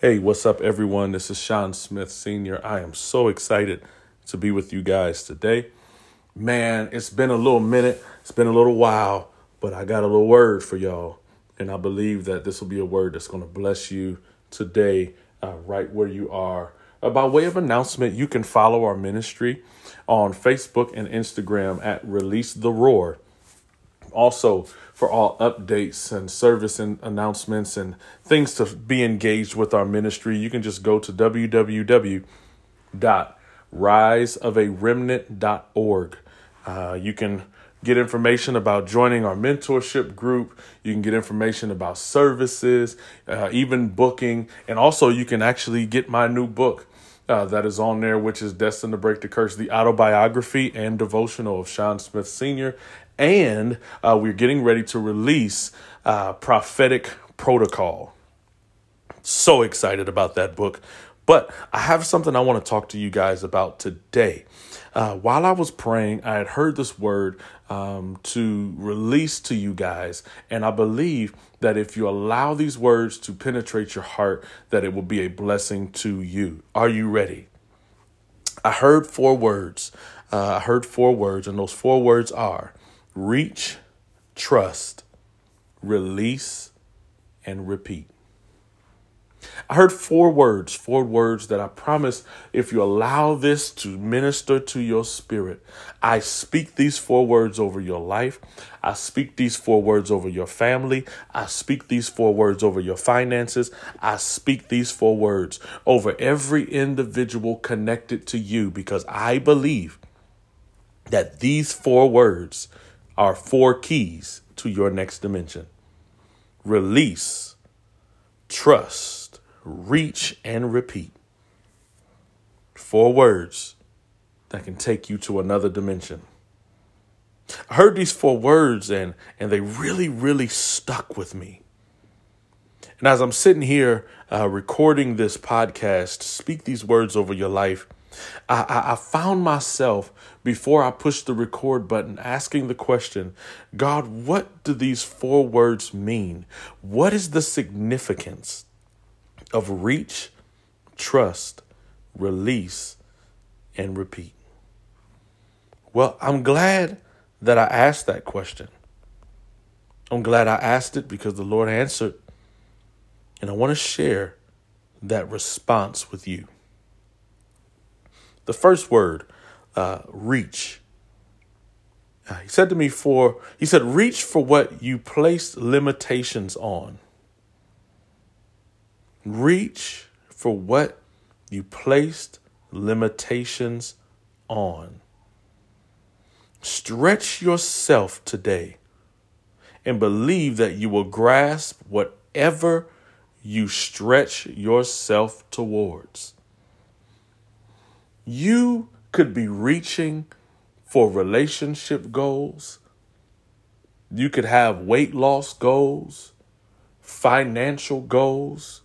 Hey, what's up, everyone? This is Sean Smith Sr. I am so excited to be with you guys today. Man, it's been a little minute, it's been a little while, but I got a little word for y'all. And I believe that this will be a word that's going to bless you today, uh, right where you are. Uh, by way of announcement, you can follow our ministry on Facebook and Instagram at Release the Roar. Also, for all updates and service and announcements and things to be engaged with our ministry, you can just go to www.riseofaremnant.org. Uh, you can get information about joining our mentorship group. You can get information about services, uh, even booking, and also you can actually get my new book. Uh, that is on there, which is Destined to Break the Curse, the autobiography and devotional of Sean Smith Sr and uh, we're getting ready to release uh, Prophetic Protocol. So excited about that book. But I have something I want to talk to you guys about today. Uh, while I was praying, I had heard this word um, to release to you guys, and I believe that if you allow these words to penetrate your heart, that it will be a blessing to you. Are you ready? I heard four words. Uh, I heard four words, and those four words are reach, trust, release, and repeat. I heard four words, four words that I promise if you allow this to minister to your spirit, I speak these four words over your life. I speak these four words over your family. I speak these four words over your finances. I speak these four words over every individual connected to you because I believe that these four words are four keys to your next dimension release, trust, reach, and repeat. Four words that can take you to another dimension. I heard these four words and, and they really, really stuck with me. And as I'm sitting here uh, recording this podcast, speak these words over your life. I, I, I found myself before I pushed the record button asking the question God, what do these four words mean? What is the significance of reach, trust, release, and repeat? Well, I'm glad that I asked that question. I'm glad I asked it because the Lord answered. And I want to share that response with you. The first word, uh, reach. Uh, he said to me, for, he said, reach for what you placed limitations on. Reach for what you placed limitations on. Stretch yourself today and believe that you will grasp whatever you stretch yourself towards. You could be reaching for relationship goals. You could have weight loss goals, financial goals,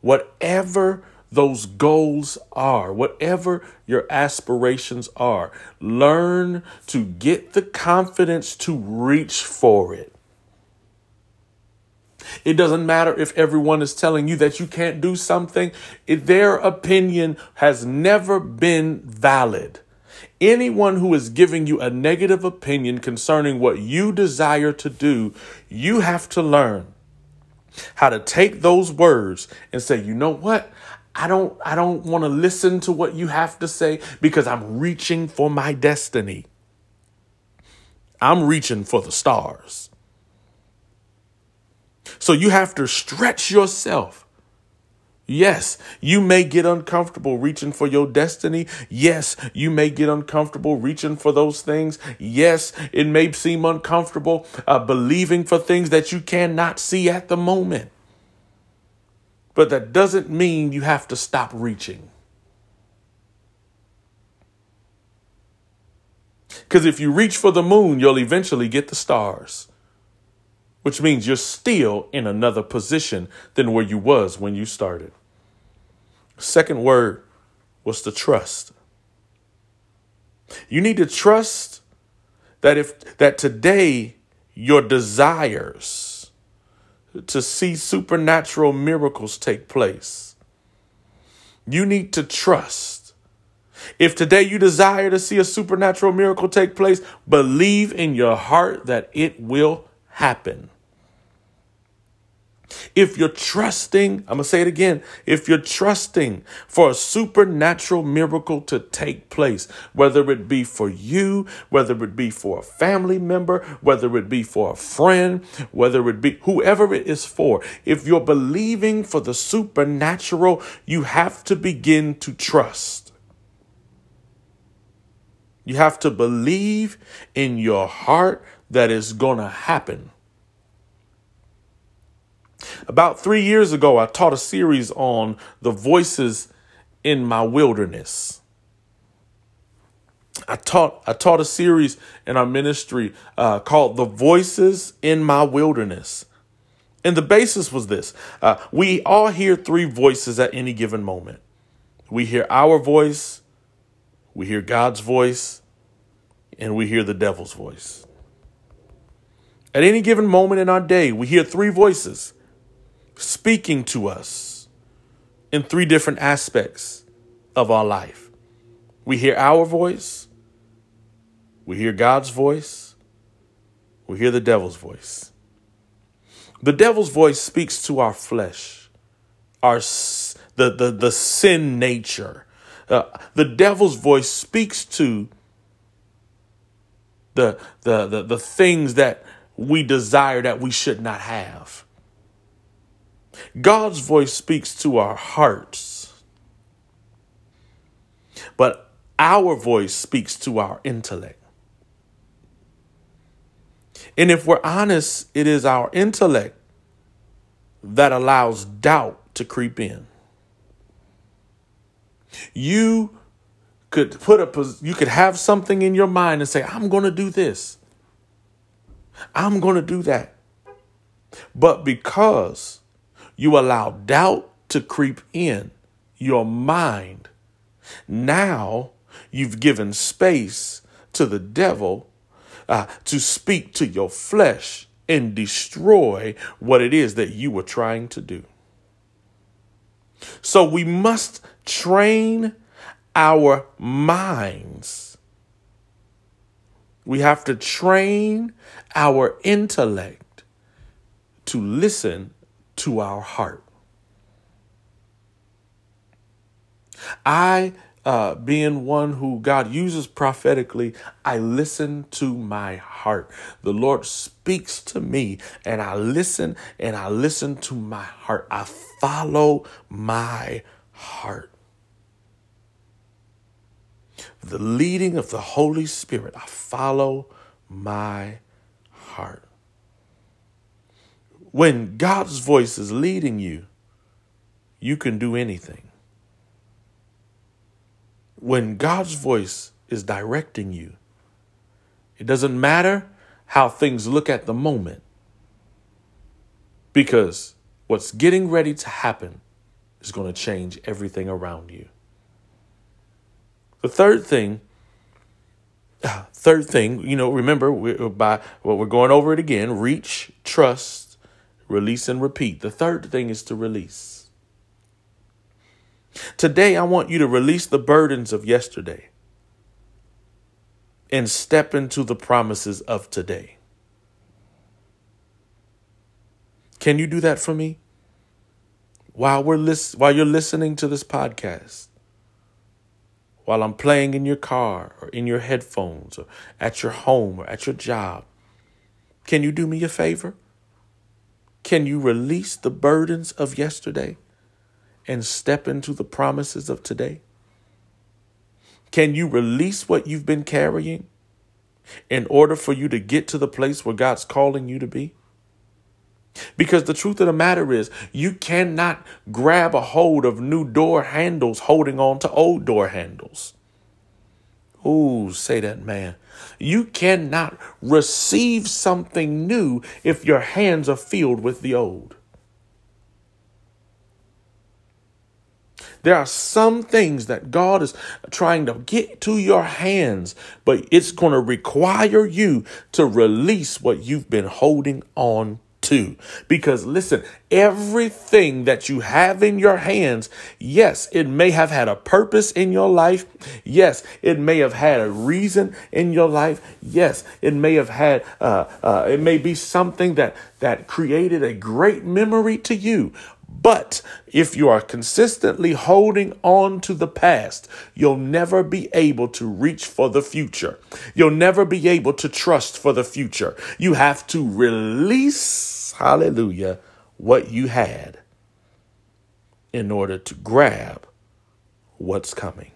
whatever those goals are, whatever your aspirations are. Learn to get the confidence to reach for it. It doesn't matter if everyone is telling you that you can't do something, their opinion has never been valid. Anyone who is giving you a negative opinion concerning what you desire to do, you have to learn how to take those words and say, you know what? I don't I don't want to listen to what you have to say because I'm reaching for my destiny. I'm reaching for the stars. So you have to stretch yourself. Yes, you may get uncomfortable reaching for your destiny. Yes, you may get uncomfortable reaching for those things. Yes, it may seem uncomfortable uh, believing for things that you cannot see at the moment. But that doesn't mean you have to stop reaching. Because if you reach for the moon, you'll eventually get the stars which means you're still in another position than where you was when you started. Second word was to trust. You need to trust that if that today your desires to see supernatural miracles take place You need to trust. If today you desire to see a supernatural miracle take place, believe in your heart that it will happen. If you're trusting, I'm going to say it again. If you're trusting for a supernatural miracle to take place, whether it be for you, whether it be for a family member, whether it be for a friend, whether it be whoever it is for, if you're believing for the supernatural, you have to begin to trust. You have to believe in your heart that it's going to happen. About three years ago, I taught a series on the voices in my wilderness. I taught I taught a series in our ministry uh, called "The Voices in My Wilderness," and the basis was this: uh, we all hear three voices at any given moment. We hear our voice, we hear God's voice, and we hear the devil's voice. At any given moment in our day, we hear three voices speaking to us in three different aspects of our life. We hear our voice, we hear God's voice, we hear the devil's voice. The devil's voice speaks to our flesh, our the the, the sin nature. Uh, the devil's voice speaks to the, the the the things that we desire that we should not have. God's voice speaks to our hearts, but our voice speaks to our intellect. And if we're honest, it is our intellect that allows doubt to creep in. You could put a you could have something in your mind and say I'm going to do this. I'm going to do that. But because you allow doubt to creep in your mind. Now you've given space to the devil uh, to speak to your flesh and destroy what it is that you were trying to do. So we must train our minds. We have to train our intellect to listen to our heart. I, uh, being one who God uses prophetically, I listen to my heart. The Lord speaks to me, and I listen and I listen to my heart. I follow my heart. The leading of the Holy Spirit, I follow my heart. When God's voice is leading you, you can do anything. When God's voice is directing you, it doesn't matter how things look at the moment because what's getting ready to happen is going to change everything around you. The third thing, third thing, you know, remember by what we're going over it again, reach, trust, Release and repeat. The third thing is to release. Today, I want you to release the burdens of yesterday and step into the promises of today. Can you do that for me? While we're lis- while you're listening to this podcast, while I'm playing in your car or in your headphones or at your home or at your job, can you do me a favor? Can you release the burdens of yesterday and step into the promises of today? Can you release what you've been carrying in order for you to get to the place where God's calling you to be? Because the truth of the matter is, you cannot grab a hold of new door handles holding on to old door handles. Ooh, say that, man. You cannot receive something new if your hands are filled with the old. There are some things that God is trying to get to your hands, but it's going to require you to release what you've been holding on Because listen, everything that you have in your hands, yes, it may have had a purpose in your life. Yes, it may have had a reason in your life. Yes, it may have had, uh, uh, it may be something that, that created a great memory to you. But if you are consistently holding on to the past, you'll never be able to reach for the future. You'll never be able to trust for the future. You have to release, hallelujah, what you had in order to grab what's coming.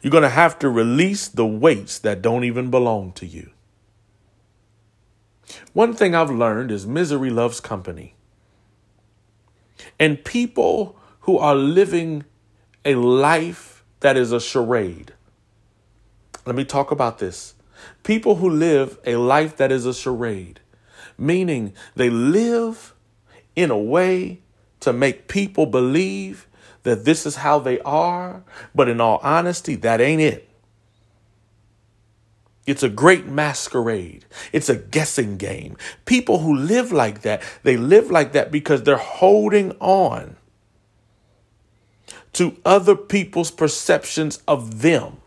You're going to have to release the weights that don't even belong to you. One thing I've learned is misery loves company. And people who are living a life that is a charade. Let me talk about this. People who live a life that is a charade, meaning they live in a way to make people believe that this is how they are, but in all honesty, that ain't it. It's a great masquerade. It's a guessing game. People who live like that, they live like that because they're holding on to other people's perceptions of them.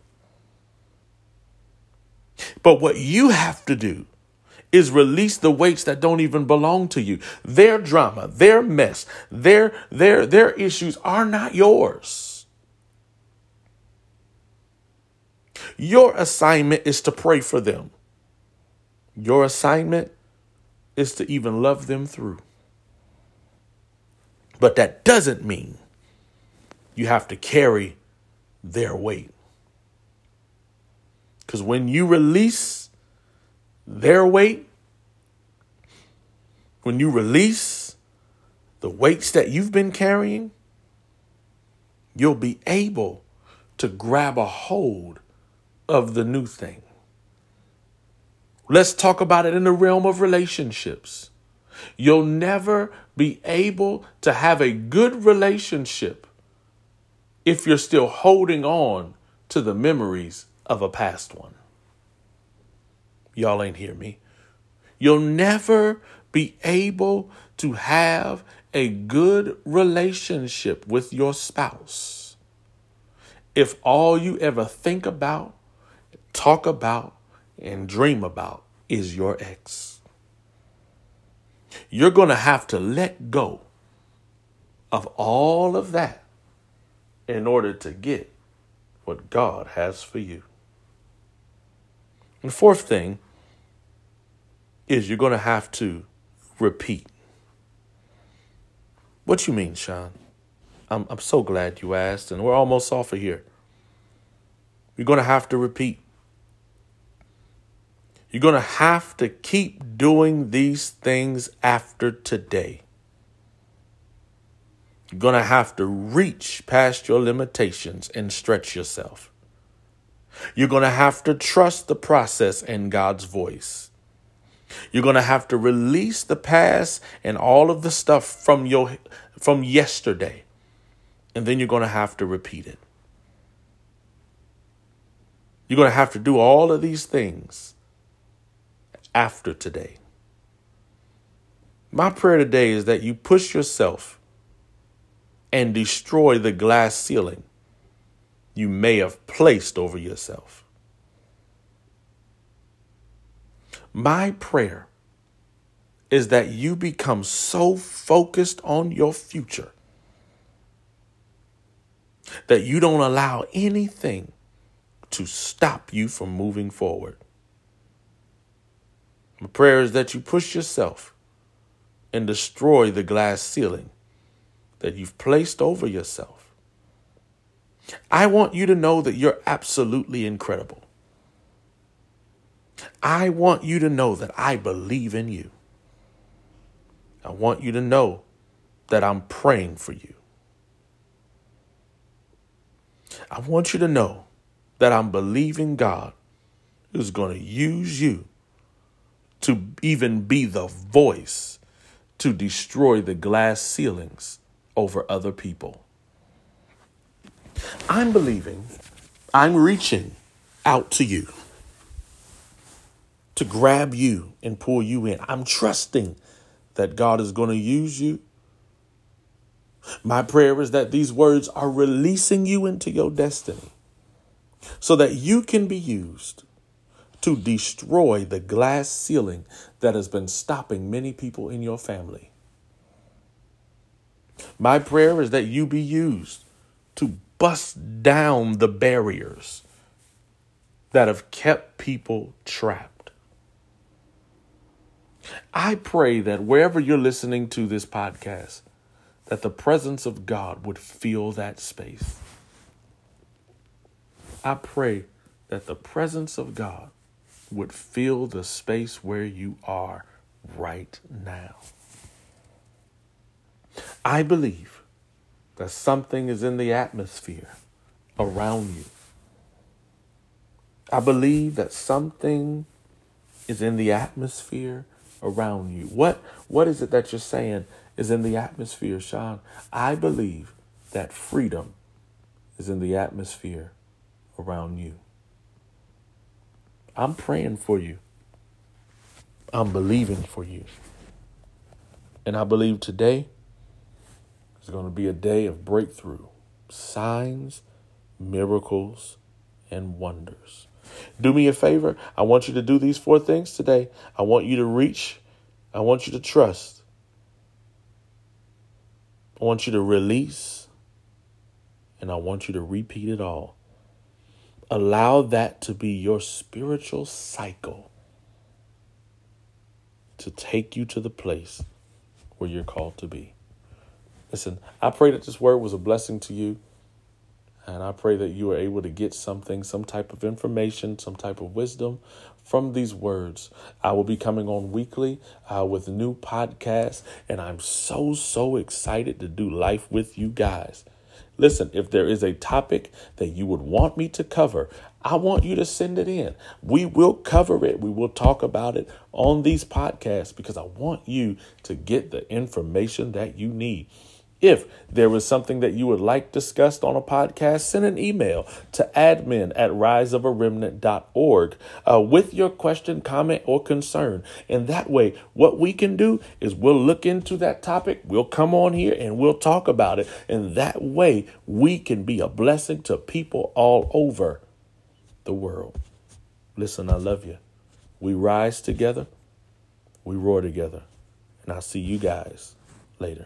But what you have to do is release the weights that don't even belong to you. Their drama, their mess, their their their issues are not yours. Your assignment is to pray for them. Your assignment is to even love them through. But that doesn't mean you have to carry their weight. Because when you release their weight, when you release the weights that you've been carrying, you'll be able to grab a hold of the new thing. Let's talk about it in the realm of relationships. You'll never be able to have a good relationship if you're still holding on to the memories of a past one. Y'all ain't hear me. You'll never be able to have a good relationship with your spouse if all you ever think about talk about and dream about is your ex. You're going to have to let go of all of that in order to get what God has for you. And fourth thing is you're going to have to repeat. What you mean, Sean? I'm, I'm so glad you asked, and we're almost off of here. You're going to have to repeat. You're going to have to keep doing these things after today. You're going to have to reach past your limitations and stretch yourself. You're going to have to trust the process and God's voice. You're going to have to release the past and all of the stuff from your from yesterday. And then you're going to have to repeat it. You're going to have to do all of these things after today. My prayer today is that you push yourself and destroy the glass ceiling you may have placed over yourself. My prayer is that you become so focused on your future that you don't allow anything to stop you from moving forward. My prayer is that you push yourself and destroy the glass ceiling that you've placed over yourself. I want you to know that you're absolutely incredible. I want you to know that I believe in you. I want you to know that I'm praying for you. I want you to know that I'm believing God is going to use you to even be the voice to destroy the glass ceilings over other people. I'm believing, I'm reaching out to you. to grab you and pull you in. I'm trusting that God is going to use you. My prayer is that these words are releasing you into your destiny so that you can be used to destroy the glass ceiling that has been stopping many people in your family. My prayer is that you be used to bust down the barriers that have kept people trapped. I pray that wherever you're listening to this podcast, that the presence of God would fill that space. I pray that the presence of God would fill the space where you are right now. I believe that something is in the atmosphere around you. I believe that something is in the atmosphere around you. What what is it that you're saying is in the atmosphere, Sean? I believe that freedom is in the atmosphere around you. I'm praying for you. I'm believing for you. And I believe today is going to be a day of breakthrough, signs, miracles, and wonders. Do me a favor. I want you to do these four things today. I want you to reach. I want you to trust. I want you to release. And I want you to repeat it all. Allow that to be your spiritual cycle to take you to the place where you're called to be. Listen, I pray that this word was a blessing to you. And I pray that you are able to get something, some type of information, some type of wisdom from these words. I will be coming on weekly uh, with new podcasts, and I'm so, so excited to do life with you guys. Listen, if there is a topic that you would want me to cover, I want you to send it in. We will cover it. We will talk about it on these podcasts because I want you to get the information that you need. If there was something that you would like discussed on a podcast, send an email to admin at riseofaremnant.org uh, with your question, comment, or concern. And that way, what we can do is we'll look into that topic, we'll come on here and we'll talk about it. And that way, we can be a blessing to people all over the world. Listen, I love you. We rise together, we roar together. And I'll see you guys later.